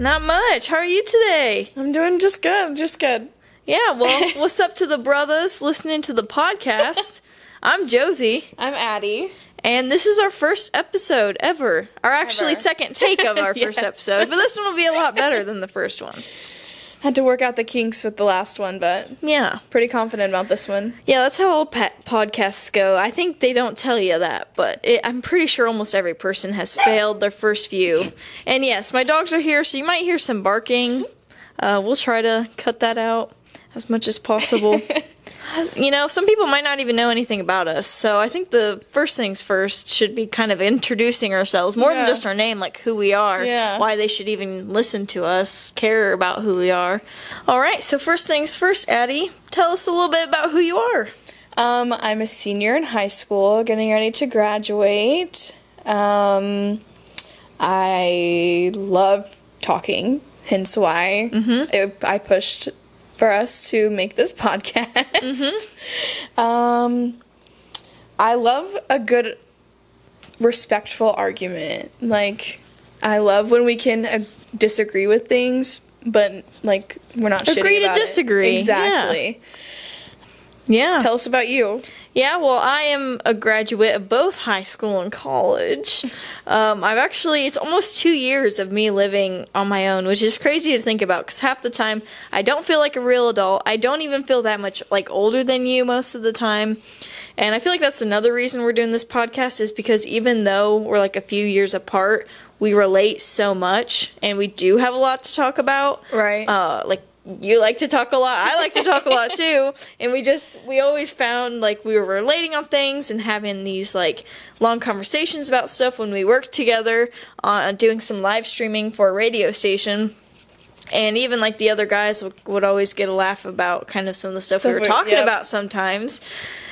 Not much. How are you today? I'm doing just good, just good. Yeah, well, what's up to the brothers listening to the podcast? I'm Josie, I'm Addie. and this is our first episode ever. Our actually Ever. second take of our first Yes. episode, but this one will be a lot better than the first one. Had to work out the kinks with the last one, but Yeah. pretty confident about this one. Yeah, that's how all podcasts go. I think they don't tell you that, but it, I'm pretty sure almost every person has failed their first few. And yes, my dogs are here, so you might hear some barking. Uh, we'll try to cut that out as much as possible. you know, some people might not even know anything about us, so I think the first things first should be kind of introducing ourselves more than just our name, like who we are, Yeah. why they should even listen to us, care about who we are. All right, so first things first, Addie, tell us a little bit about who you are. Um, I'm a senior in high school, getting ready to graduate. Um, I love talking, hence why it, I pushed for us to make this podcast. Um, I love a good, respectful argument. Like, I love when we can uh, disagree with things, but like we're not Agree to about it. disagree, yeah. Exactly. Yeah. Tell us about you. Yeah, well, I am a graduate of both high school and college. Um, I've actually, it's almost two years of me living on my own, which is crazy to think about because half the time I don't feel like a real adult. I don't even feel that much like older than you most of the time. And I feel like that's another reason we're doing this podcast is because even though we're like a few years apart, we relate so much and we do have a lot to talk about Right. uh, like you like to talk a lot i like to talk a lot too. And we just we always found like we were relating on things and having these like long conversations about stuff when we worked together on doing some live streaming for a radio station. And even like the other guys would, would always get a laugh about kind of some of the stuff we were talking yep. about sometimes.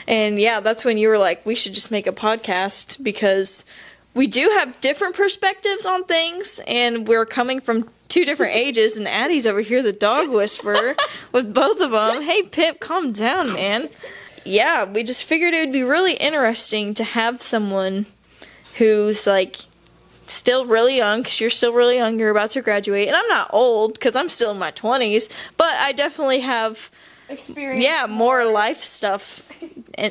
And yeah that's when you were like we should just make a podcast because we do have different perspectives on things and we're coming from two different ages and addie's over here the dog whisperer with both of them hey pip calm down man. Yeah we just figured it would be really interesting to have someone who's like still really young because you're still really young you're about to graduate. And i'm not old because i'm still in my 20s but i definitely have Experience. yeah more. life stuff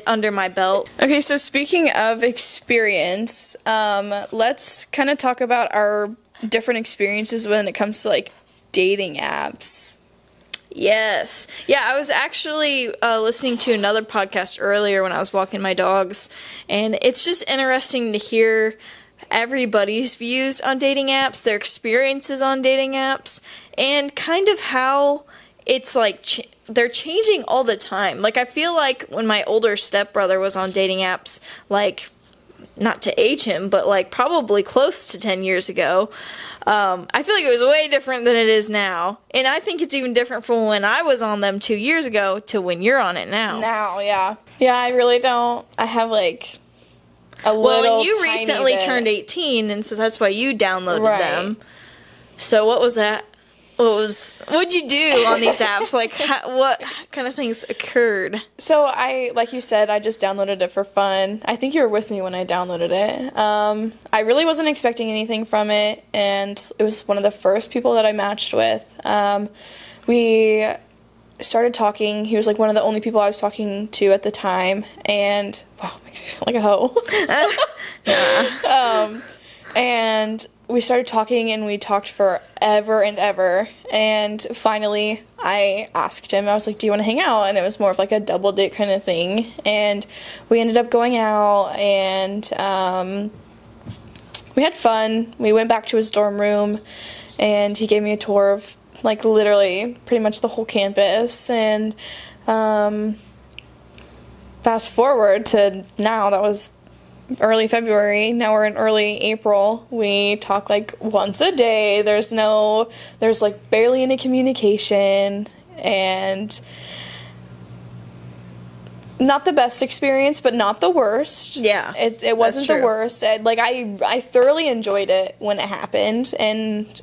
under my belt. Okay, so speaking of experience, um, let's kind of talk about our different experiences when it comes to like dating apps. Yes. Yeah, I was actually uh, listening to another podcast earlier when I was walking my dogs, and it's just interesting to hear everybody's views on dating apps, their experiences on dating apps, and kind of how it's like ch- they're changing all the time. Like, I feel like when my older stepbrother was on dating apps, like, not to age him, but like probably close to 10 years ago. Um, I feel like it was way different than it is now. And I think it's even different from when I was on them two years ago to when you're on it now. Now, yeah, yeah, I really don't. I have like a well, little. and you recently bit. turned 18, and so that's why you downloaded Right. them. So what was that? What was what'd you do on these apps? Like, how, what kind of things occurred? So I, like you said, I just downloaded it for fun. I think you were with me when I downloaded it. Um, I really wasn't expecting anything from it, and it was one of the first people that I matched with. Um, we started talking. He was like one of the only people I was talking to at the time, and wow, makes me sound like a hoe. um, and we started talking, and we talked forever and ever. And finally, I asked him. I was like, "Do you want to hang out?" And it was more of like a double date kind of thing. And we ended up going out, and um, we had fun. We went back to his dorm room, and he gave me a tour of like literally pretty much the whole campus. And um, fast forward to now, that was early February. Now we're in early April. We talk like once a day. There's no, there's like barely any communication, and not the best experience, but not the worst. Yeah, it it wasn't the worst. I, like I I thoroughly enjoyed it when it happened, and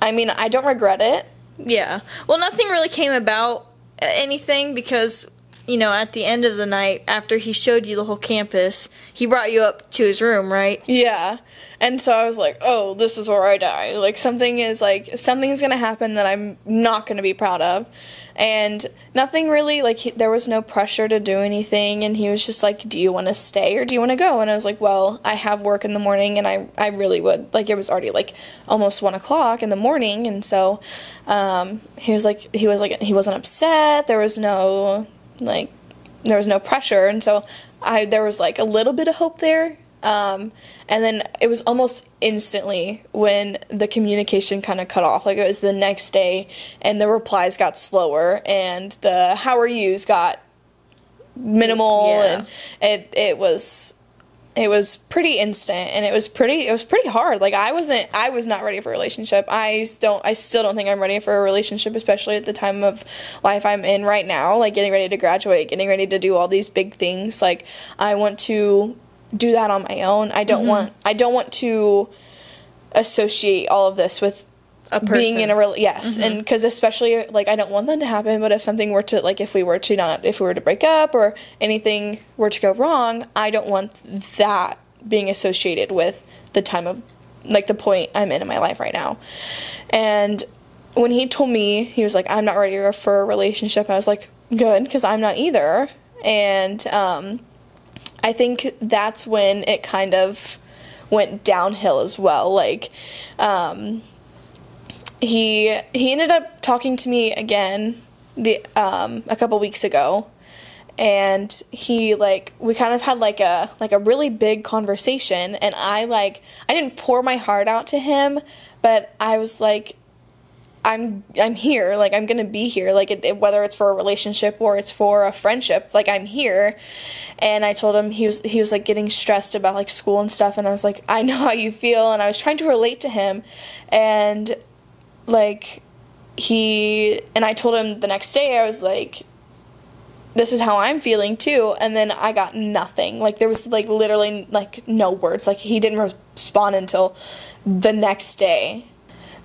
I mean I don't regret it. Yeah. Well, nothing really came about uh, anything because you know, at the end of the night, after he showed you the whole campus, he brought you up to his room, right? Yeah. And so I was like, oh, this is where I die. Like, something is like, something's gonna happen that I'm not gonna be proud of. And nothing really, like, he, there was no pressure to do anything. And he was just like, do you wanna stay or do you wanna go? And I was like, well, I have work in the morning and I, I really would. Like, it was already like almost one o'clock in the morning. And so um, he was like, he was like, he wasn't upset. There was no, like, there was no pressure. And so I, there was like a little bit of hope there um, and then it was almost instantly when the communication kind of cut off. Like it was the next day, and the replies got slower, and the "How are yous" got minimal, Yeah. and it it was it was pretty instant, and it was pretty it was pretty hard. Like I wasn't I was not ready for a relationship. I don't I still don't think I'm ready for a relationship, especially at the time of life I'm in right now. Like getting ready to graduate, getting ready to do all these big things. Like I want to do that on my own. I don't mm-hmm. want I don't want to associate all of this with A person. being in a real yes and because especially like i don't want that to happen but if something were to like if we were to not if we were to break up or anything were to go wrong i don't want that being associated with the time of like the point i'm in in my life right now and when he told me he was like i'm not ready for a relationship i was like good because i'm not either and um I think that's when it kind of went downhill as well. Like, um, he he ended up talking to me again the um, a couple weeks ago, and he like we kind of had like a like a really big conversation, and I like I didn't pour my heart out to him, but I was like I'm I'm here. Like I'm gonna be here. Like it, it- whether it's for a relationship or it's for a friendship, like I'm here. And I told him he was he was like getting stressed about like school and stuff, and I was like, I know how you feel, and I was trying to relate to him, and like he and I told him the next day I was like this is how I'm feeling too and then I got nothing. Like there was like literally like no words. Like he didn't respond until the next day.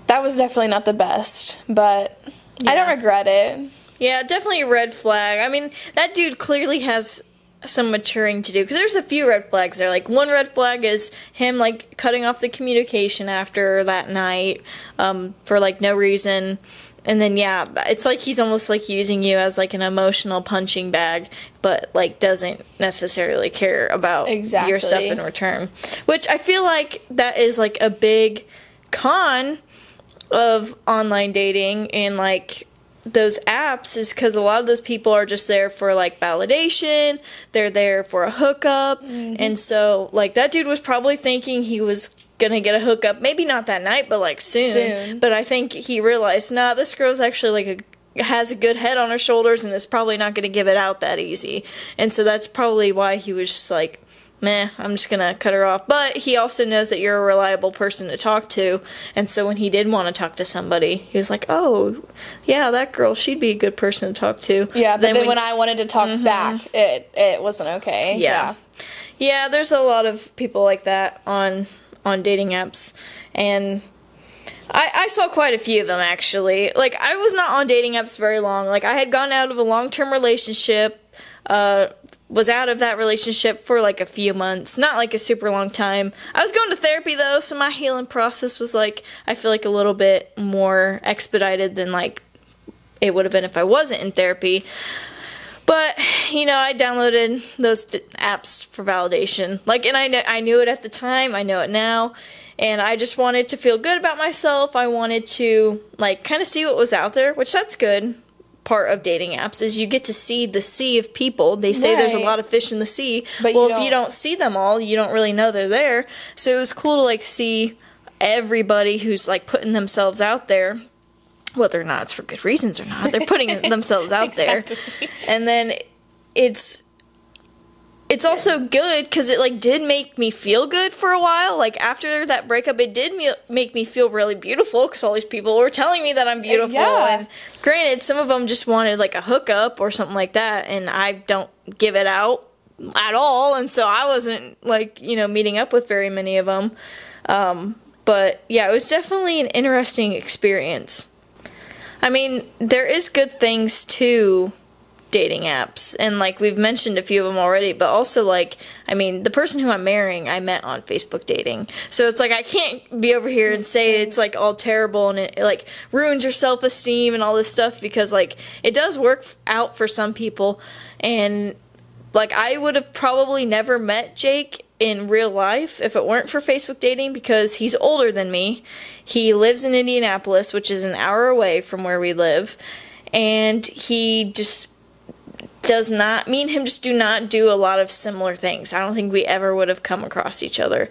That was definitely not the best but I don't regret it. Yeah, definitely a red flag. I mean, that dude clearly has some maturing to do because there's a few red flags there. Like one red flag is him like cutting off the communication after that night um, for like no reason. And then yeah, it's like he's almost like using you as like an emotional punching bag, but like doesn't necessarily care about exactly. your stuff in return. Which I feel like that is like a big con of online dating and like those apps is because a lot of those people are just there for like validation. They're there for a hookup. Mm-hmm. And so like that dude was probably thinking he was gonna get a hookup maybe not that night but like soon, Soon. but i think he realized nah this girl's actually like a has a good head on her shoulders and is probably not gonna give it out that easy. And so that's probably why he was just like meh, I'm just gonna cut her off. But he also knows that you're a reliable person to talk to, and so when he did want to talk to somebody, he was like, "Oh, yeah, that girl, she'd be a good person to talk to." yeah but then, when, I wanted to talk back it it wasn't okay yeah. yeah, there's a lot of people like that on on dating apps, and I, I saw quite a few of them actually. Like I was not on dating apps very long. Like I had gone out of a long term relationship. Uh, was out of that relationship for like a few months, not like a super long time. I was going to therapy though, so my healing process was like I feel like a little bit more expedited than like it would have been if I wasn't in therapy. But you know, I downloaded those th- apps for validation. Like, and I kn- I knew it at the time. I know it now, and I just wanted to feel good about myself. I wanted to like kind of see what was out there, which that's good. Part of dating apps is you get to see the sea of people. They say there's a lot of fish in the sea. But you well, if you don't- don't see them all, you don't really know they're there. So it was cool to like see everybody who's like putting themselves out there whether or not it's for good reasons or not they're putting themselves out Exactly. there and then it's it's also good because it like did make me feel good for a while. Like after that breakup it did me- make me feel really beautiful because all these people were telling me that i'm beautiful yeah. and granted some of them just wanted like a hookup or something like that and i don't give it out at all and so i wasn't like you know meeting up with very many of them um, but yeah it was definitely an interesting experience. I mean, there is good things to dating apps. And like we've mentioned a few of them already but also like i mean the person who i'm marrying i met on facebook dating. So it's like i can't be over here and say it's like all terrible and it, like ruins your self-esteem and all this stuff because like it does work out for some people. And like i would have probably never met jake in real life if it weren't for facebook dating because he's older than me. He lives in indianapolis which is an hour away from where we live. And he just does not me and him just do not do a lot of similar things. I don't think we ever would have come across each other.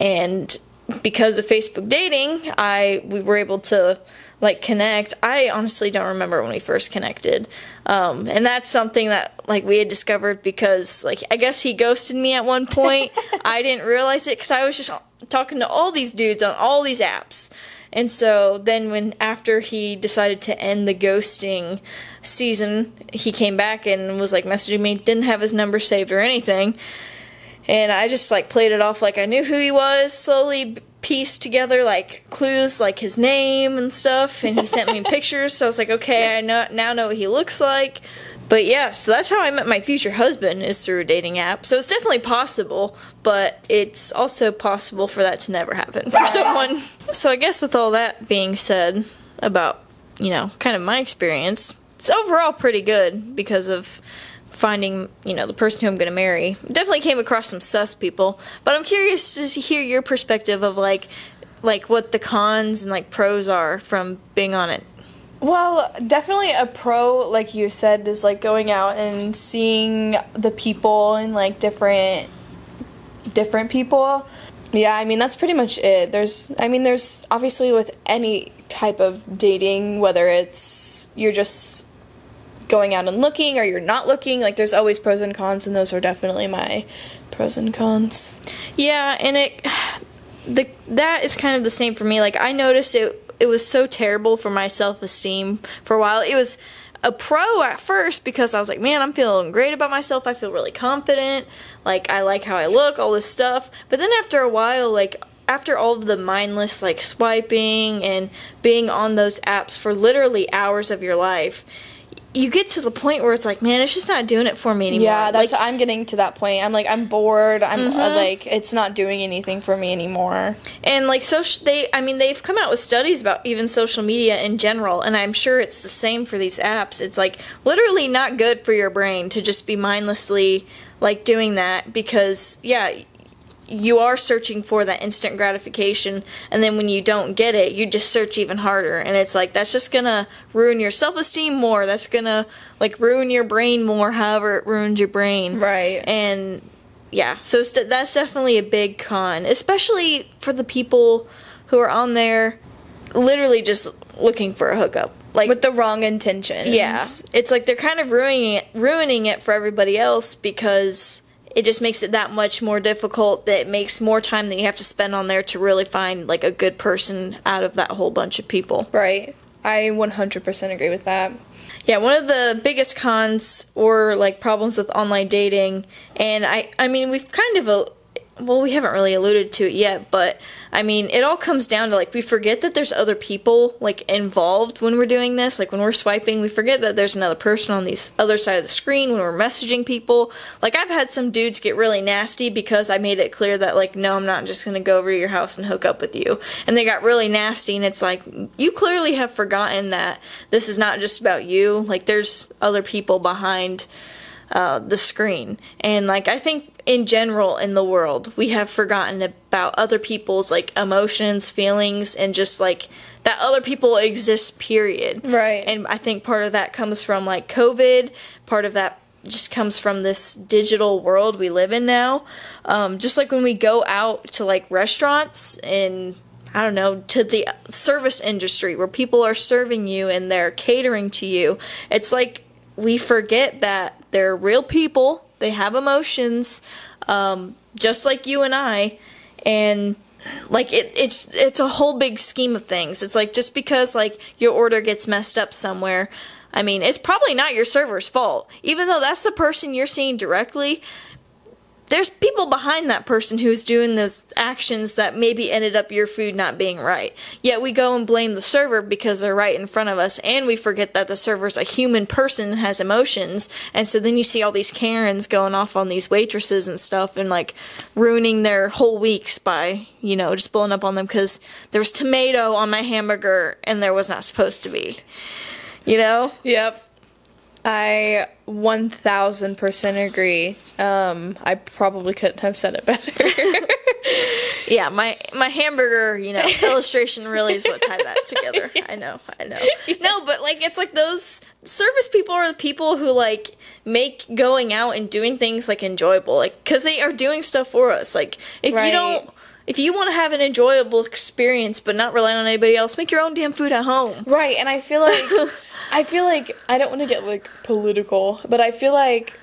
And because of Facebook dating, I we were able to like connect. I honestly don't remember when we first connected. Um, and that's something that like we had discovered because like I guess he ghosted me at one point. I didn't realize it cuz I was just talking to all these dudes on all these apps. And so then when after he decided to end the ghosting season, he came back and was like messaging me, didn't have his number saved or anything. And I just like played it off like I knew who he was, slowly pieced together like clues like his name and stuff. And he sent me pictures. So I was like okay I know now know what he looks like but yeah, so that's how I met my future husband is through a dating app. So it's definitely possible, but it's also possible for that to never happen for someone. So I guess with all that being said about, you know, kind of my experience, it's overall pretty good because of finding, you know, the person who I'm going to marry. Definitely came across some sus people, but I'm curious to hear your perspective of like like what the cons and like pros are from being on it. Well, definitely a pro, like you said, is like going out and seeing the people and like different different people. Yeah, I mean that's pretty much it. There's I mean there's obviously with any type of dating, whether it's you're just going out and looking or you're not looking, like there's always pros and cons and those are definitely my pros and cons. Yeah, and it the that is kind of the same for me. Like I noticed it it was so terrible for my self esteem for a while. It was a pro at first because I was like, man, I'm feeling great about myself. I feel really confident. Like, I like how I look, all this stuff. But then after a while, like, after all of the mindless, like, swiping and being on those apps for literally hours of your life, you get to the point where it's like, man, it's just not doing it for me anymore. Yeah, that's like, I'm getting to that point. I'm like I'm bored. I'm uh, mm-hmm. like it's not doing anything for me anymore. And like social they I mean they've come out with studies about even social media in general and I'm sure it's the same for these apps. It's like literally not good for your brain to just be mindlessly like doing that because yeah, you are searching for that instant gratification and then when you don't get it you just search even harder. And it's like that's just gonna ruin your self-esteem more. That's gonna like ruin your brain more however it ruins your brain. Right. And yeah. So that's definitely a big con especially for the people who are on there literally just looking for a hookup. Like with the wrong intentions. Yeah. It's like they're kind of ruining it ruining it for everybody else because it just makes it that much more difficult that it makes more time that you have to spend on there to really find like a good person out of that whole bunch of people. Right. I 100% agree with that. Yeah one of the biggest cons or like problems with online dating. And i i mean we've kind of a, well, we haven't really alluded to it yet, but I mean, it all comes down to like we forget that there's other people like involved when we're doing this. Like when we're swiping, we forget that there's another person on the other side of the screen when we're messaging people. Like I've had some dudes get really nasty because I made it clear that like no, I'm not just going to go over to your house and hook up with you. And they got really nasty and it's like you clearly have forgotten that this is not just about you. Like there's other people behind uh, the screen. And like I think in general in the world, we have forgotten about other people's like emotions, feelings, and just like that other people exist. Period. Right. And I think part of that comes from like COVID. Part of that just comes from this digital world we live in now. Um, just like when we go out to like restaurants and I don't know, to the service industry where people are serving you and they're catering to you. It's like we forget that they're real people they have emotions, um, just like you and I, and like it, it's it's a whole big scheme of things. It's like just because like your order gets messed up somewhere, I mean, it's probably not your server's fault. Even though that's the person you're seeing directly, there's people behind that person who's doing those actions that maybe ended up your food not being right. Yet we go and blame the server because they're right in front of us, and we forget that the server's a human person and has emotions. And so then you see all these Karens going off on these waitresses and stuff and like ruining their whole weeks by, you know, just blowing up on them because there was tomato on my hamburger and there was not supposed to be. You know? Yep. I 1000% agree. Um, I probably couldn't have said it better. Yeah, my my hamburger, you know, illustration really is what tied that together. I know, I know. No, but like it's like those service people are the people who like make going out and doing things like enjoyable, like because they are doing stuff for us. Like if you don't, if you want to have an enjoyable experience but not rely on anybody else, make your own damn food at home. right, and I feel like I feel like I don't want to get like political, but I feel like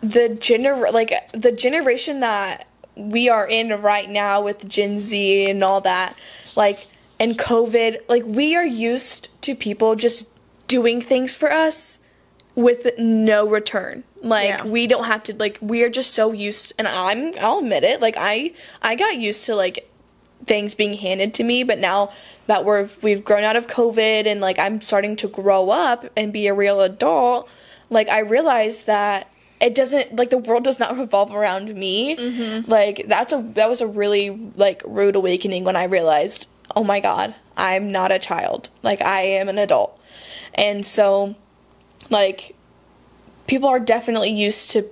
the gener like the generation that we are in right now with Gen Z and all that, like and COVID, like we are used to people just doing things for us with no return. Like Yeah. we don't have to like we are just so used and I'm I'll admit it, like I I got used to like things being handed to me, but now that we're we've grown out of COVID and like I'm starting to grow up and be a real adult, like I realize that it doesn't like the world does not revolve around me. Mm-hmm. Like that's a that was a really like rude awakening when I realized, oh my god, I'm not a child. Like I am an adult. And so like people are definitely used to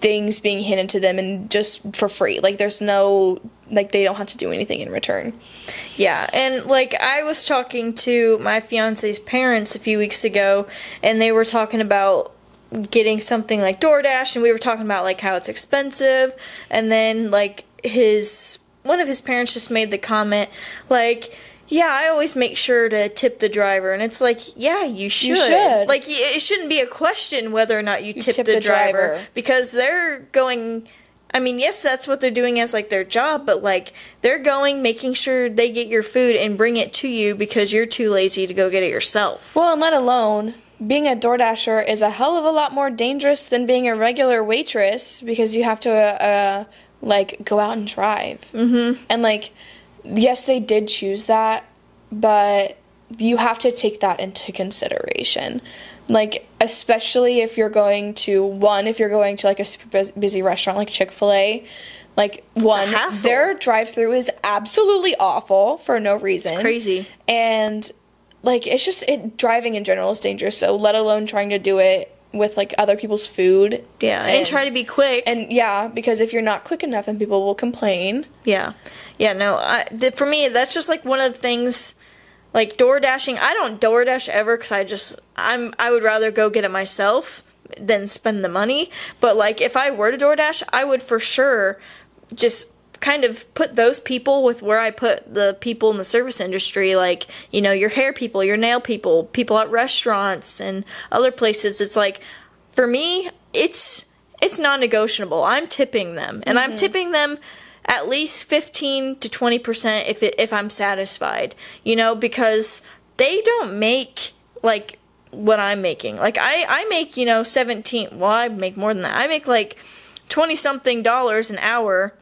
things being handed to them and just for free. Like there's no like they don't have to do anything in return. Yeah, and like I was talking to my fiance's parents a few weeks ago, and they were talking about getting something like DoorDash, and we were talking about like how it's expensive, and then like his one of his parents just made the comment like. Yeah, I always make sure to tip the driver, and it's like, yeah, you should. should. Like, it shouldn't be a question whether or not you, tip, tip the, the driver, driver. because they're going I mean, yes, that's what they're doing as like their job, but like they're going making sure they get your food and bring it to you because you're too lazy to go get it yourself. Well, and let alone being a DoorDasher is a hell of a lot more dangerous than being a regular waitress because you have to uh, uh like go out and drive. Mm-hmm. And like yes, they did choose that, but you have to take that into consideration. Like especially if you're going to one if you're going to like a super busy restaurant like Chick-fil-A, like one hassle. their drive-through is absolutely awful for no reason. Crazy. And like it's just it driving in general is dangerous, so let alone trying to do it with like other people's food. Yeah, and, try to be quick. And yeah, because if you're not quick enough, then people will complain. yeah, yeah. No, I, th- for me, that's just like one of the things. Like door dashing, I don't door dash ever because I just I'm I would rather go get it myself than spend the money. But like if I were to door dash, I would for sure just kind of put those people with where I put the people in the service industry, like, you know, your hair people, your nail people, people at restaurants and other places. It's like, for me, it's it's non-negotiable. I'm tipping them, and I'm mm-hmm. tipping them at least 15 to 20 percent if it, if I'm satisfied. You know, because they don't make like what I'm making. Like I I make you know 17. Well, I make more than that. I make like 20 something dollars an hour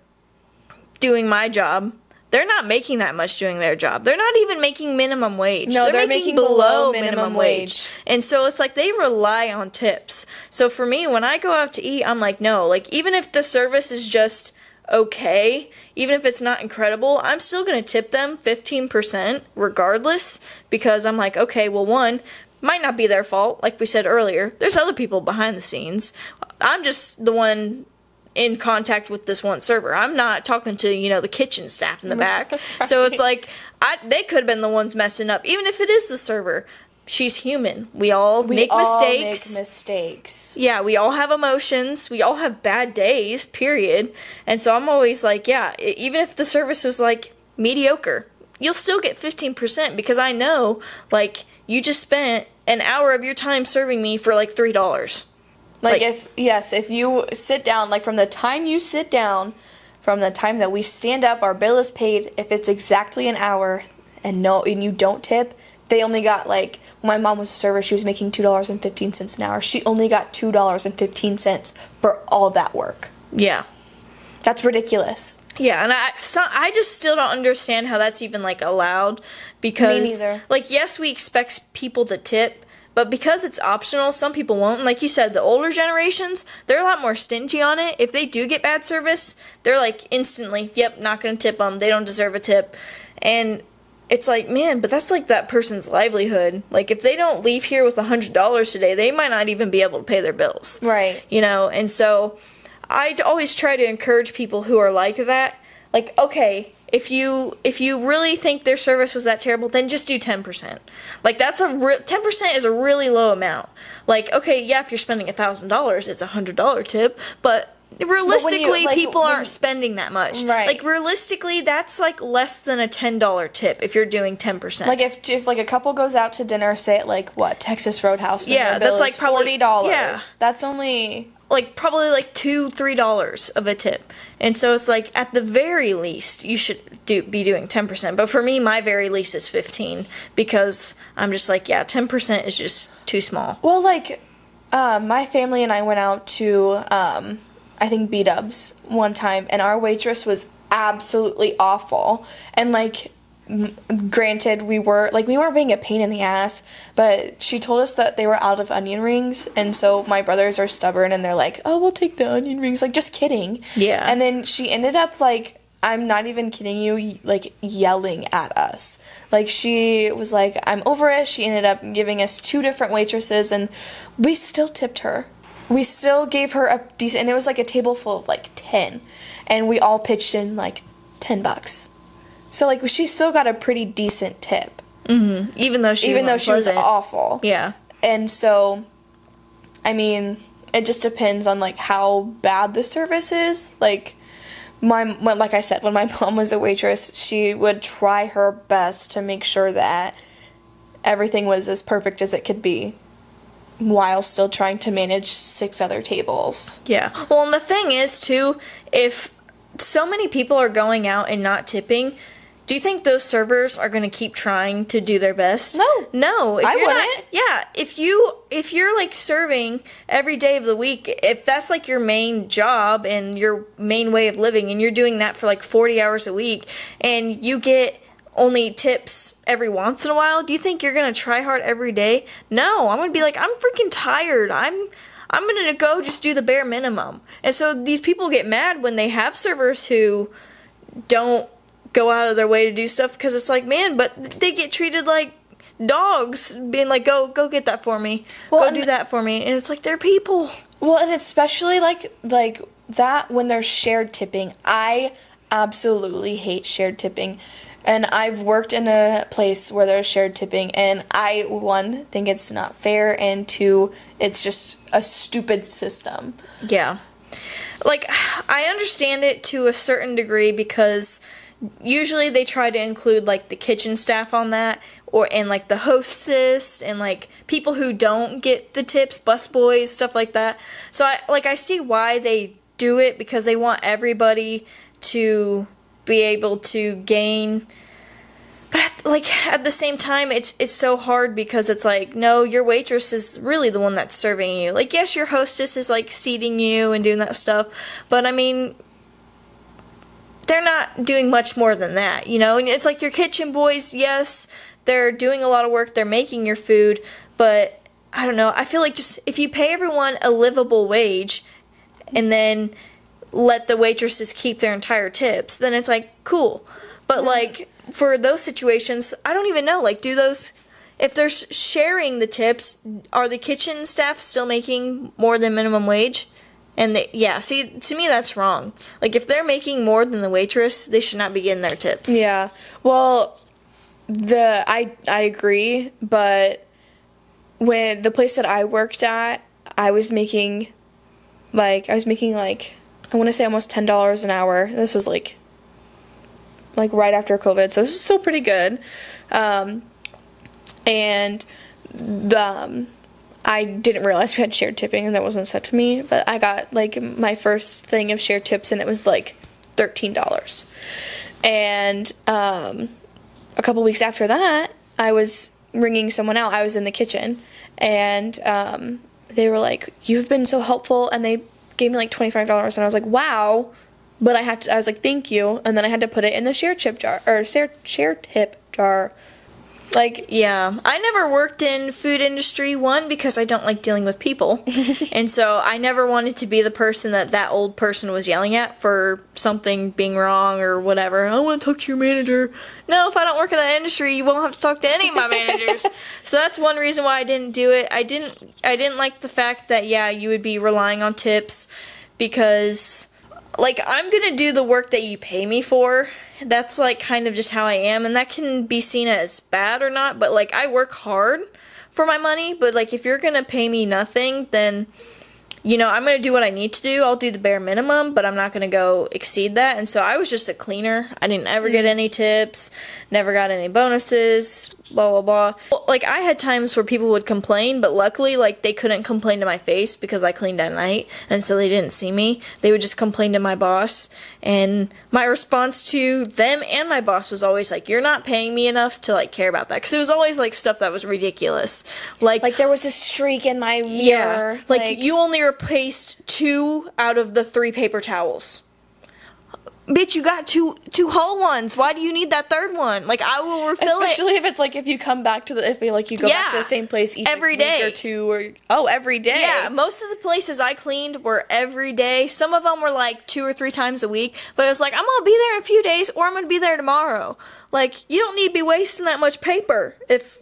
doing my job. They're not making that much doing their job. They're not even making minimum wage. No, they're making below minimum wage. And so it's like they rely on tips. So for me, when I go out to eat, I'm like, no, like even if the service is just okay, even if it's not incredible, I'm still going to tip them 15% regardless because I'm like, okay, well, one, might not be their fault. Like we said earlier, there's other people behind the scenes. I'm just the one in contact with this one server. I'm not talking to, you know, the kitchen staff in the back. So it's like I they could have been the ones messing up even if it is the server. She's human. We all We make all mistakes. Make mistakes. yeah, we all have emotions. We all have bad days, period. And so I'm always like, yeah, even if the service was like mediocre, you'll still get 15% because I know like you just spent an hour of your time serving me for like $3. Like, Like- if yes, if you sit down, like from the time you sit down, from the time that we stand up, our bill is paid. If it's exactly an hour, and no, and you don't tip, they only got like my mom was a server. She was making two dollars and fifteen cents an hour. She only got two dollars and fifteen cents for all that work. Yeah. That's ridiculous. Yeah, and I so I just still don't understand how that's even like allowed because like yes, we expect people to tip, but because it's optional, some people won't. And like you said, the older generations, they're a lot more stingy on it. If they do get bad service, they're like instantly, "Yep, not going to tip them. They don't deserve a tip." And it's like, man, but that's like that person's livelihood. Like if they don't leave here with a $100 today, they might not even be able to pay their bills Right. you know and so I always try to encourage people who are like that like okay if you if you really think their service was that terrible then just do 10% like that's a re- 10% is a really low amount like okay yeah if you're spending a thousand dollars it's a hundred dollar tip but realistically like, people when- aren't spending that much Right. like realistically that's like less than a $10 tip if you're doing 10% Like if if like a couple goes out to dinner, say at like what Texas Roadhouse, and Yeah, that's, like, probably- forty dollars. yeah. That's only like probably like two three dollars of a tip and so it's like at the very least you should do be doing 10% but for me my very least is 15 because i'm just like yeah 10% is just too small well, like um, my family and I went out to um, I think B Dubs one time, and our waitress was absolutely awful. And like, granted, we were like we weren't being a pain in the ass, but she told us that they were out of onion rings, and so my brothers are stubborn, and they're like, "Oh, we'll take the onion rings." Like, just kidding. Yeah. And then she ended up like. I'm not even kidding you, like yelling at us. Like she was like, I'm over it. She ended up giving us two different waitresses and we still tipped her. We still gave her a decent and it was like a table full of like 10 and we all pitched in like 10 bucks. So like she still got a pretty decent tip mm-hmm. even though she even was though she was awful. yeah And so I mean, it just depends on like how bad the service is. Like my when- like I said, when my mom was a waitress, she would try her best to make sure that everything was as perfect as it could be while still trying to manage six other tables. Yeah. Well, and the thing is, too, if so many people are going out and not tipping, do you think those servers are going to keep trying to do their best? No. No. If I you're wouldn't. Not, yeah. If you if you're like serving every day of the week, if that's like your main job and your main way of living, and you're doing that for like 40 hours a week, and you get only tips every once in a while, do you think you're gonna try hard every day? No, I'm gonna be like, I'm freaking tired. I'm I'm gonna go just do the bare minimum. And so these people get mad when they have servers who don't go out of their way to do stuff because it's like, man, but they get treated like dogs, being like, go go get that for me, Well, go do that for me, and it's like they're people. Well, and especially like like that when there's shared tipping. I absolutely hate shared tipping. And I've worked in a place where there's shared tipping and I one think it's not fair and two it's just a stupid system. Yeah. Like, I understand it to a certain degree because usually they try to include like the kitchen staff on that or and like the hostess and like people who don't get the tips busboys stuff like that. So i like i see why they do it because they want everybody to be able to gain. But at, like at the same time it's it's so hard because it's like no your waitress is really the one that's serving you. Like yes your hostess is like seating you and doing that stuff but i mean they're not doing much more than that you know? And it's like your kitchen boys yes they're doing a lot of work they're making your food but i don't know i feel like just if you pay everyone a livable wage and then let the waitresses keep their entire tips then it's like cool. But like for those situations i don't even know like do those if they're sharing the tips are the kitchen staff still making more than minimum wage and they yeah see to me that's wrong like if they're making more than the waitress they should not be getting their tips Yeah. Well, the I I agree, but when the place that I worked at, I was making like I was making like I want to say almost ten dollars an hour. This was like like right after COVID, so this is still pretty good. Um, and the um, I didn't realize we had shared tipping, and that wasn't said to me. But I got like my first thing of shared tips, and it was like thirteen dollars. And um, a couple weeks after that, I was ringing someone out. I was in the kitchen, and um, they were like, "You've been so helpful," and they gave me like twenty five dollars, and I was like, wow. But I had to. I was like, thank you, and then I had to put it in the share chip jar or share share tip jar. Like Yeah, I never worked in food industry one because I don't like dealing with people. and so I never wanted to be the person that that old person was yelling at for something being wrong or whatever. I want to talk to your manager. No, if I don't work in that industry, you won't have to talk to any of my managers. so that's one reason why I didn't do it. I didn't I didn't like the fact that yeah, you would be relying on tips because like I'm going to do the work that you pay me for. That's like kind of just how I am and that can be seen as bad or not but like I work hard for my money but like if you're gonna pay me nothing then you know I'm gonna do what I need to do. I'll do the bare minimum but I'm not gonna go exceed that and so I was just a cleaner. I didn't ever get mm. any tips never got any bonuses blah blah blah. Like I had times where people would complain but luckily like they couldn't complain to my face because I cleaned at night and so they didn't see me. They would just complain to my boss and my response to them and my boss was always like you're not paying me enough to like care about that. Because it was always like stuff that was ridiculous. Like like there was a streak in my mirror. yeah like, you only replaced two out of the three paper towels bitch you got two two whole ones why do you need that third one like i will refill it Especially if it's like if you come back to the if you like you go back to the same place each Every day. or two or oh every day. Yeah, most of the places I cleaned were every day. Some of them were like two or three times a week. But it was like, I'm gonna be there in a few days, or I'm gonna be there tomorrow. Like, you don't need to be wasting that much paper if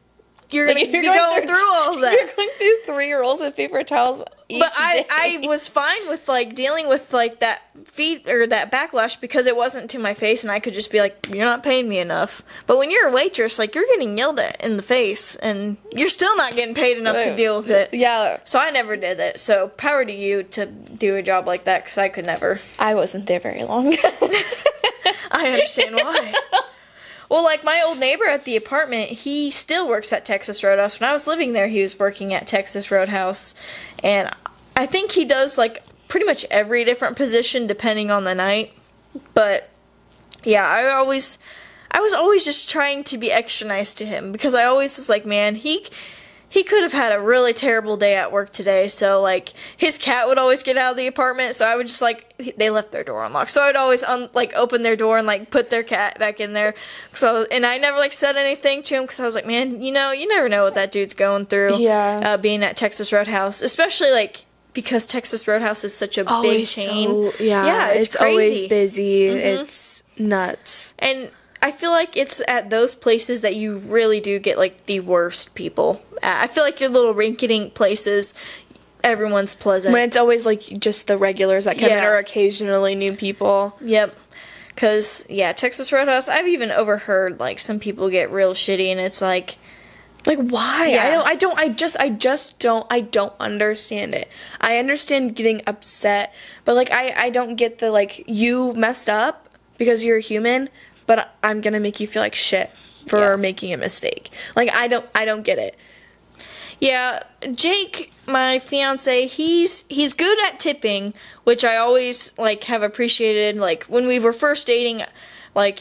you're Like gonna if you're be going, going, through, all that. You're going through three rolls of paper towels But I. I was fine with like dealing with like that feed or that backlash because it wasn't to my face and I could just be like, You're not paying me enough. But when you're a waitress, like you're getting yelled at in the face and you're still not getting paid enough to deal with it. yeah, So I never did it. So power to you to do a job like that because I could never. I wasn't there very long. I understand why. well, like my old neighbor at the apartment, he still works at Texas Roadhouse. When I was living there, he was working at Texas Roadhouse, and I think he does like pretty much every different position depending on the night. But yeah, I always. I was always just trying to be extra nice to him because I always was like, man, he he could have had a really terrible day at work today. So like his cat would always get out of the apartment, so I would just like they left their door unlocked, so I'd always un- like open their door and like put their cat back in there. So and I never like said anything to him because I was like, man, you know, you never know what that dude's going through. Yeah. uh, being at Texas Roadhouse, especially like because Texas Roadhouse is such a big chain. yeah, yeah, it's, it's, always busy. It's nuts. And I feel like it's at those places that you really do get like the worst people. I feel like your little rinky-dink places, everyone's pleasant. When it's always like just the regulars that come in or occasionally new people. yep. Cause yeah, Texas Roadhouse. I've even overheard like some people get real shitty, and it's like, Like why? Yeah. I don't I don't I just I just don't I don't understand it. I understand getting upset, but like I I don't get the like you messed up because you're a human, but I'm to make you feel like shit for Yeah. making a mistake. Like I don't I don't get it. yeah, Jake, my fiance, he's he's good at tipping, which I always like have appreciated. Like when we were first dating, like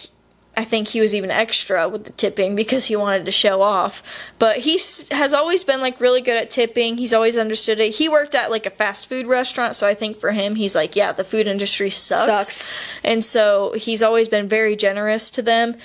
I think he was even extra with the tipping because he wanted to show off. But he has always been like really good at tipping. He's always understood it. He worked at like a fast food restaurant, so I think for him, he's like, yeah, the food industry sucks. Sucks. And so he's always been very generous to them.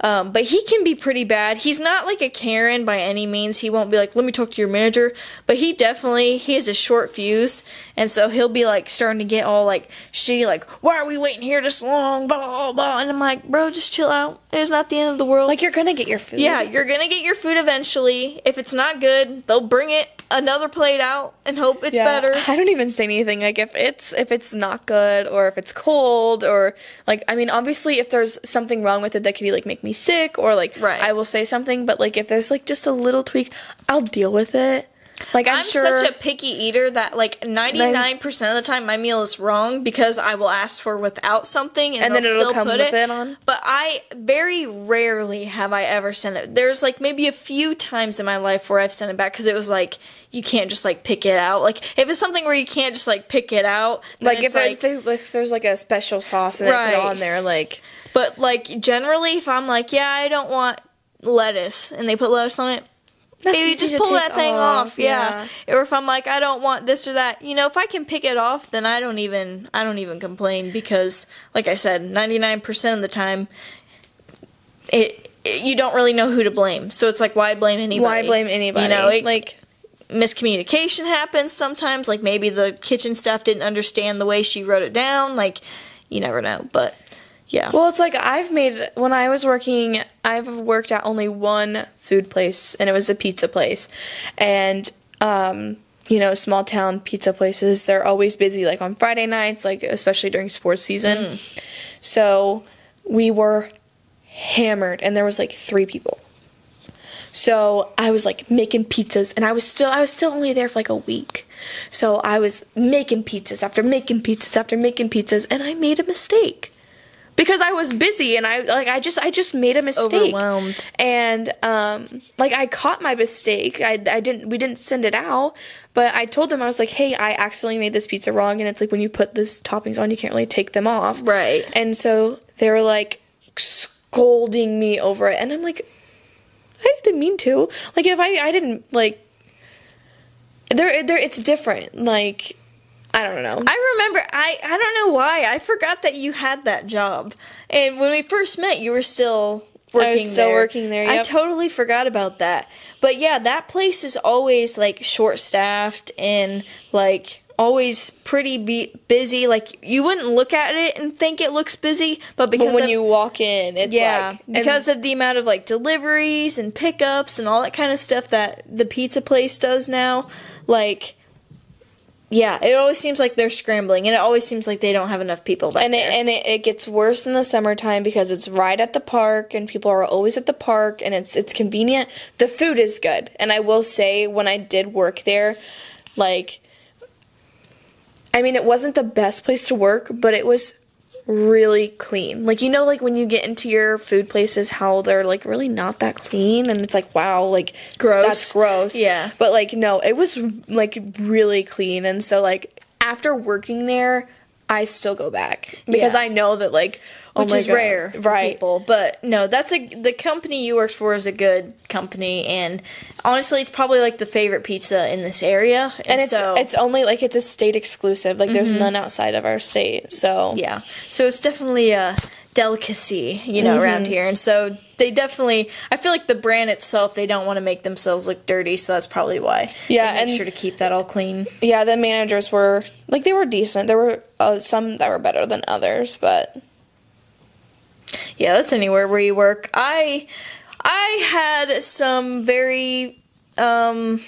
Um, but he can be pretty bad. He's not like a Karen by any means. He won't be like, let me talk to your manager. But he definitely, he has a short fuse. And so he'll be like starting to get all like shitty, like, why are we waiting here this long? Blah, blah, blah. And I'm like, bro, just chill out. It's not the end of the world. Like you're going to get your food. yeah, you're going to get your food eventually. If it's not good, they'll bring it another plate out and hope it's Yeah, better. I don't even say anything. Like if it's if it's not good or if it's cold or like I mean obviously if there's something wrong with it that could be like make me sick or like Right. I will say something. But like if there's like just a little tweak, I'll deal with it. Like I'm, I'm sure. such a picky eater that like 99% of the time my meal is wrong because I will ask for without something and, And then it'll still come put with it. it on? But I very rarely have I ever sent it. There's like maybe a few times in my life where I've sent it back because it was like you can't just like pick it out. Like if it's something where you can't just like pick it out, like if it's there's, like, if there's like a special sauce and they put Right. it on there, like but like generally if I'm like yeah I don't want lettuce and they put lettuce on it, That's maybe just pull that thing off, off. Yeah. Or if I'm like, I don't want this or that, you know, if I can pick it off, then I don't even, I don't even complain because, like I said, 99% of the time, it, it- you don't really know who to blame. So it's like, why blame anybody? Why blame anybody? You know, it, like miscommunication happens sometimes. Like maybe the kitchen staff didn't understand the way she wrote it down. Like, you never know. But yeah. Well, it's like I've made when I was working, I've worked at only one food place, and it was a pizza place. And um, you know, small town pizza places, they're always busy, like on Friday nights, like especially during sports season. So we were hammered, and there was like three people. So I was like making pizzas, and I was still I was still only there for like a week. So I was making pizzas after making pizzas after making pizzas, and I made a mistake because I was busy and I like I just I just made a mistake. Overwhelmed. And um like I caught my mistake. I I didn't we didn't send it out, but I told them I was like, "Hey, I accidentally made this pizza wrong." And it's like when you put these toppings on, you can't really take them off. Right. And so they were like scolding me over it and I'm like I didn't mean to. Like if I I didn't like there there it's different. Like I don't know. I remember I I don't know why I forgot that you had that job. And when we first met, you were still working I was still there. working there, I totally forgot about that. But yeah, that place is always like short staffed and like always pretty be- busy. Like you wouldn't look at it and think it looks busy, but because but when of, you walk in, it's yeah, like because of the amount of like deliveries and pickups and all that kind of stuff that the pizza place does now, like yeah, it always seems like they're scrambling and it always seems like they don't have enough people back and it, there. and it, it gets worse in the summertime because it's right at the park and people are always at the park and it's it's convenient. The food is good, and I will say when I did work there, like, I mean, it wasn't the best place to work, but it was really clean. Like you know, like when you get into your food places, how they're like really not that clean, and it's like wow, like Gross. That's gross. Yeah. But like no, it was like really clean, and so like after working there, I still go back because Yeah. I know that like oh which my is God. rare for right? people. But no, that's a the company you worked for is a good company, and honestly, it's probably like the favorite pizza in this area. And, And it's so, Mm-hmm. it's only like it's a state exclusive. Like there's none outside of our state. So yeah, so it's definitely a delicacy, you know, around Mm-hmm. here, and so they definitely. I feel like the brand itself, they don't want to make themselves look dirty, so that's probably why. Yeah, and- sure to keep that all clean. yeah, the managers were like they were decent. There were uh, some that were better than others, but Yeah, that's anywhere where you work. I I had some very um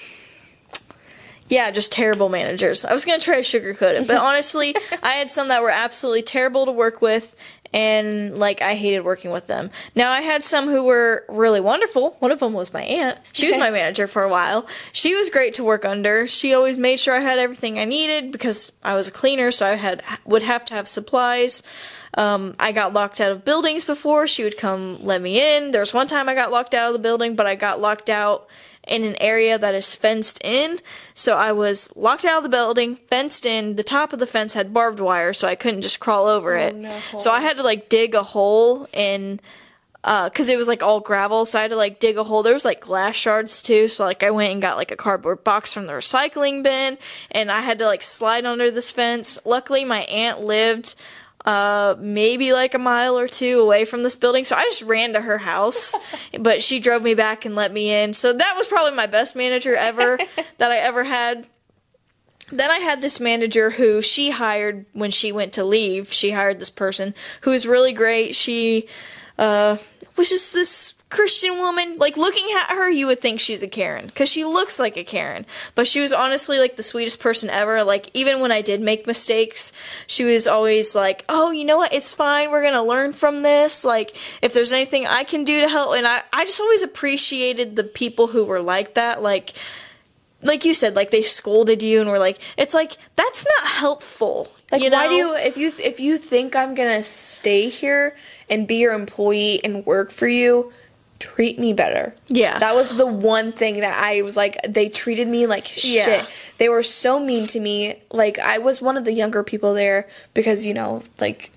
yeah, just terrible managers. I was going to try to sugarcoat it, but honestly, I had some that were absolutely terrible to work with and like I hated working with them. Now I had some who were really wonderful. One of them was my aunt. She was my manager for a while. She was great to work under. She always made sure I had everything I needed because I was a cleaner, so I had would have to have supplies. Um, I got locked out of buildings before. She would come let me in. There was one time I got locked out of the building, but I got locked out in an area that is fenced in. So I was locked out of the building, fenced in. The top of the fence had barbed wire, so I couldn't just crawl over oh, it. no. So I had to like dig a hole in uh, because it was like all gravel, so I had to like dig a hole. There was like glass shards too, so like I went and got like a cardboard box from the recycling bin, and I had to like slide under this fence. Luckily, my aunt lived uh maybe like a mile or two away from this building so i just ran to her house but she drove me back and let me in so that was probably my best manager ever that i ever had then I had this manager who she hired when she went to leave. She hired this person who was really great. She uh, was just this Christian woman. Like looking at her, you would think she's a Karen because she looks like a Karen. But she was honestly like the sweetest person ever. Like even when I did make mistakes, she was always like, "Oh, you know what? It's fine. We're gonna learn from this. Like if there's anything I can do to help." And I, I just always appreciated the people who were like that. Like like you said, like they scolded you and were like, it's like that's not helpful. like you why know? do you if you if you think I'm gonna stay here and be your employee and work for you, treat me better. Yeah. That was the one thing that I was like they treated me like shit. Yeah. They were so mean to me. Like I was one of the younger people there because you know, like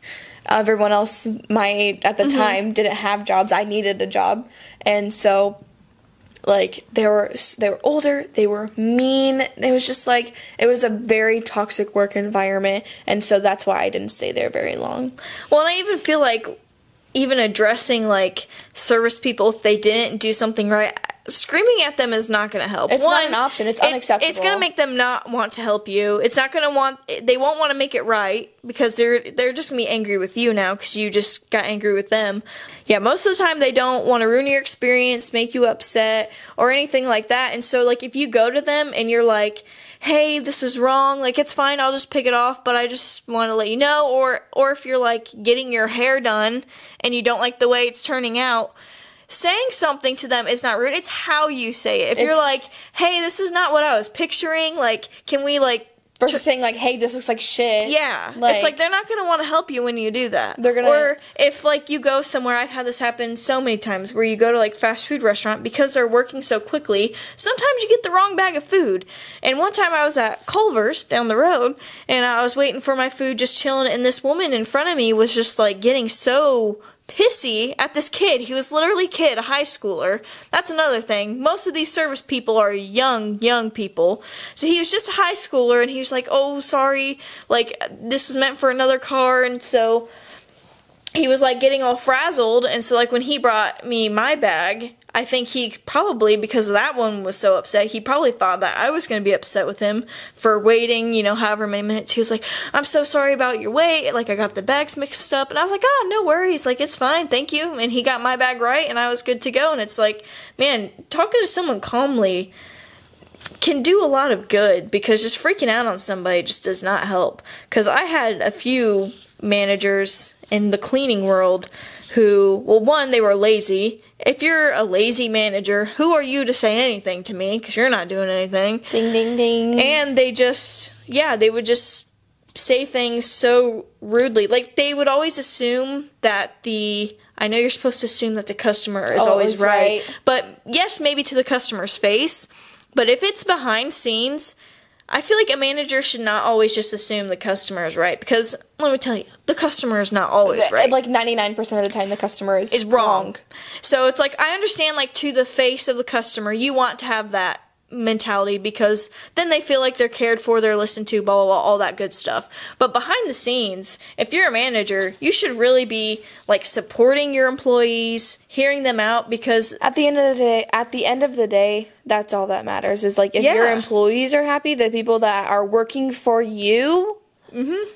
everyone else my age at the mm-hmm. time didn't have jobs. I needed a job. And so like they were they were older they were mean it was just like it was a very toxic work environment and so that's why i didn't stay there very long Well, and I even feel like even addressing like service people if they didn't do something right, screaming at them is not going to help. It's not an option. It's it- unacceptable. It's going to make them not want to help you. It's not going to want. They won't want to make it right because they're they're just going to be angry with you now because you just got angry with them. Yeah, most of the time they don't want to ruin your experience, make you upset, or anything like that. And so, like, if you go to them and you're like, "Hey, this was wrong. Like, it's fine. I'll just pick it off, but I just want to let you know." Or, or if you're like getting your hair done and you don't like the way it's turning out, saying something to them is not rude. It's how you say it. If you're like, "Hey, this is not what I was picturing. Like, can we like?" Versus saying like hey this looks like shit Yeah, it's like they're not gonna want to help you when you do that. They're gonna- or if like you go somewhere. I've had this happen so many times where you go to like fast food restaurant because they're working so quickly. Sometimes you get the wrong bag of food. And one time I was at Culver's down the road and I was waiting for my food, just chilling, and this woman in front of me was just like getting so pissy at this kid. He was literally a kid, a high schooler. That's another thing. Most of these service people are young, young people. So he was just a high schooler and he was like, "Oh, sorry. Like this is meant for another car." And so he was like getting all frazzled and so like when he brought me my bag i think he probably because that one was so upset he probably thought that i was going to be upset with him for waiting you know however many minutes he was like i'm so sorry about your wait like i got the bags mixed up and i was like oh no worries like it's fine thank you and he got my bag right and i was good to go and it's like man talking to someone calmly can do a lot of good because just freaking out on somebody just does not help. Because I had a few managers in the cleaning world who, well, one, they were lazy. If you're a lazy manager, who are you to say anything to me? Because you're not doing anything. ding ding ding And they just, yeah, they would just say things so rudely. Like they would always assume that the I know you're supposed to assume that the customer is always, Always right, right. but yes, maybe to the customer's face. But if it's behind scenes, I feel like a manager should not always just assume the customer is right because let me tell you, the customer is not always right. like 99% of the time the customer is, is wrong. So it's like I understand like to the face of the customer, you want to have that mentality because then they feel like they're cared for, they're listened to, blah blah blah, all that good stuff. But behind the scenes, if you're a manager, you should really be like supporting your employees, hearing them out because at the end of the day at the end of the day that's all that matters is like if your employees are happy the people that are working for you mm-hmm.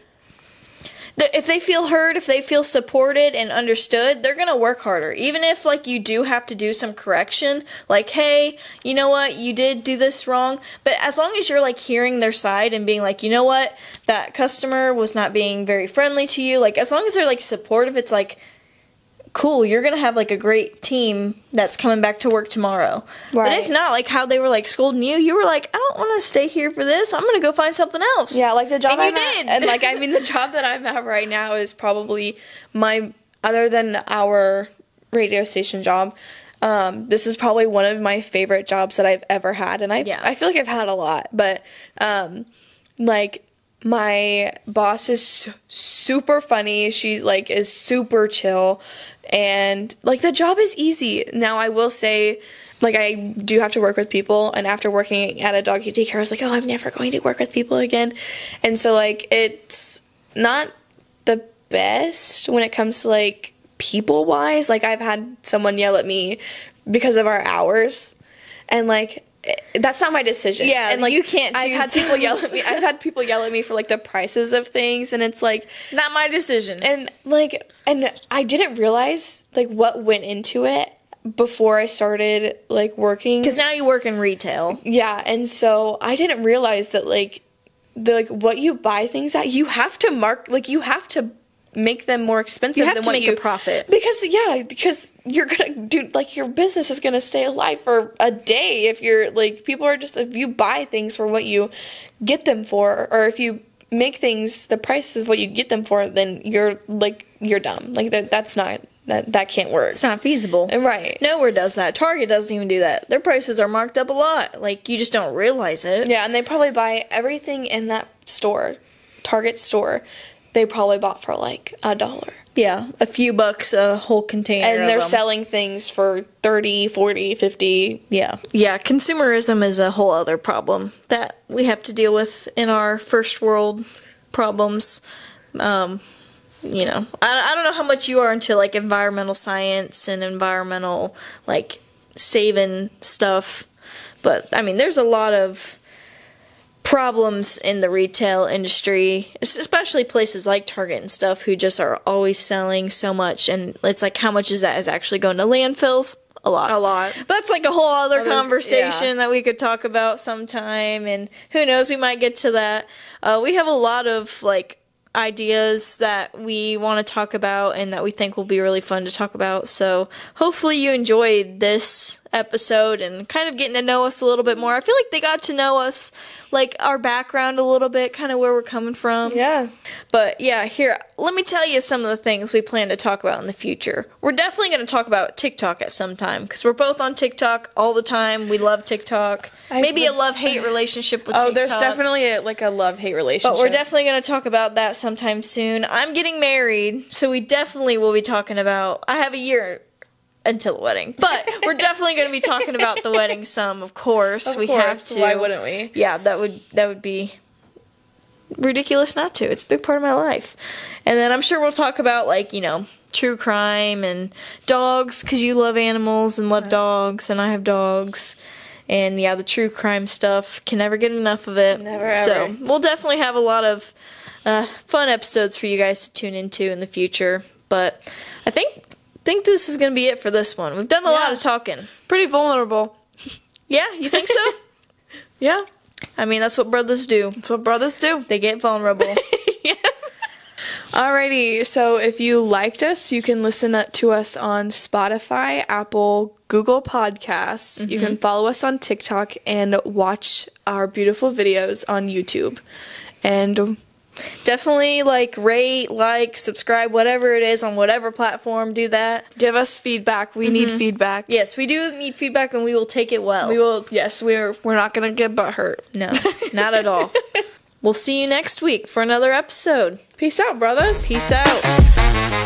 If they feel heard, if they feel supported and understood, they're gonna work harder. Even if like you do have to do some correction, like hey, you know what, you did do this wrong. But as long as you're like hearing their side and being like, you know what, that customer was not being very friendly to you. Like as long as they're like supportive, it's like cool you're gonna have like a great team that's coming back to work tomorrow but if not like how they were like scolding you you were like i don't want to stay here for this i'm gonna go find something else Yeah, like the job And you I'm at- did. and like I mean the job that I'm at right now is probably my other than our radio station job. Um, this is probably one of my favorite jobs that I've ever had, and I Yeah. I feel like I've had a lot, but um, like my boss is super funny. She like is super chill, and like the job is easy. Now I will say. Like I do have to work with people, and after working at a doggy daycare, I was like, "Oh, I'm never going to work with people again." And so, like, it's not the best when it comes to like people wise. Like, I've had someone yell at me because of our hours, and like, that's not my decision. Yeah, and like you can't I've had choose people yell at me. I've had people yell at me for like the prices of things, and it's like, not my decision and like, and I didn't realize like what went into it before I started like working. because now you work in retail Yeah, and so I didn't realize that like the like what you buy things at, you have to mark like you have to make them more expensive You have than to what make you a profit. because yeah because you're gonna do like your business is gonna stay alive for a day if you're like people are just if you buy things for what you get them for or if you make things the price of what you get them for then you're like you're dumb. Like that that's not that that can't work. It's not feasible. Uh, right. Nowhere does that. Target doesn't even do that. Their prices are marked up a lot. Like you just don't realize it. Yeah, and they probably buy everything in that store, Target store. They probably bought for like a dollar. Yeah, a few bucks a whole container. and they're selling things for 30 40 50 Yeah. Yeah, consumerism is a whole other problem that we have to deal with in our first world problems. Um, you know, I, I don't know how much you are into like environmental science and environmental like saving stuff, but I mean, there's a lot of problems in the retail industry, especially places like Target and stuff who just are always selling so much and it's like how much is that is actually going to landfills? A lot. A lot. But that's like a whole other Other- conversation yeah. that we could talk about sometime and who knows we might get to that. Uh, we have a lot of like ideas that we want to talk about and that we think will be really fun to talk about. So hopefully you enjoyed this episode and kind of getting to know us a little bit more. I feel like they got to know us, like our background a little bit, kind of where we're coming from. yeah But yeah, here, let me tell you some of the things we plan to talk about in the future. We're definitely going to talk about TikTok at some time because we're both on TikTok all the time. We love TikTok. I Maybe a love hate relationship with TikTok. oh TikTok. there's definitely a, like a love hate relationship But we're definitely going to talk about that sometime soon. I'm getting married, so we definitely will be talking about. I have a year until the wedding, but we're definitely going to be talking about the wedding some. Of course, Of we have to. why wouldn't we Yeah, that would that would be ridiculous not to. It's a big part of my life. And then I'm sure we'll talk about like, you know, true crime and dogs cuz you love animals and love dogs and I have dogs. And yeah, the true crime stuff can never get enough of it. Never, So, ever. we'll definitely have a lot of uh, fun episodes for you guys to tune into in the future. But I think think this is going to be it for this one. We've done a lot of talking. pretty vulnerable Yeah, you think so? yeah I mean, that's what brothers do. that's what brothers do They get vulnerable. Yeah. Alrighty, so if you liked us, you can listen to us on Spotify, Apple, Google Podcasts. You can mm-hmm. follow us on TikTok and watch our beautiful videos on YouTube. And definitely like rate like subscribe whatever it is on whatever platform do that give us feedback. We need mm-hmm. feedback. yes we do need feedback and we will take it well We will. Yes, we're we're not gonna get butt hurt. no not at all we'll see you next week for another episode Peace out, brothers. peace out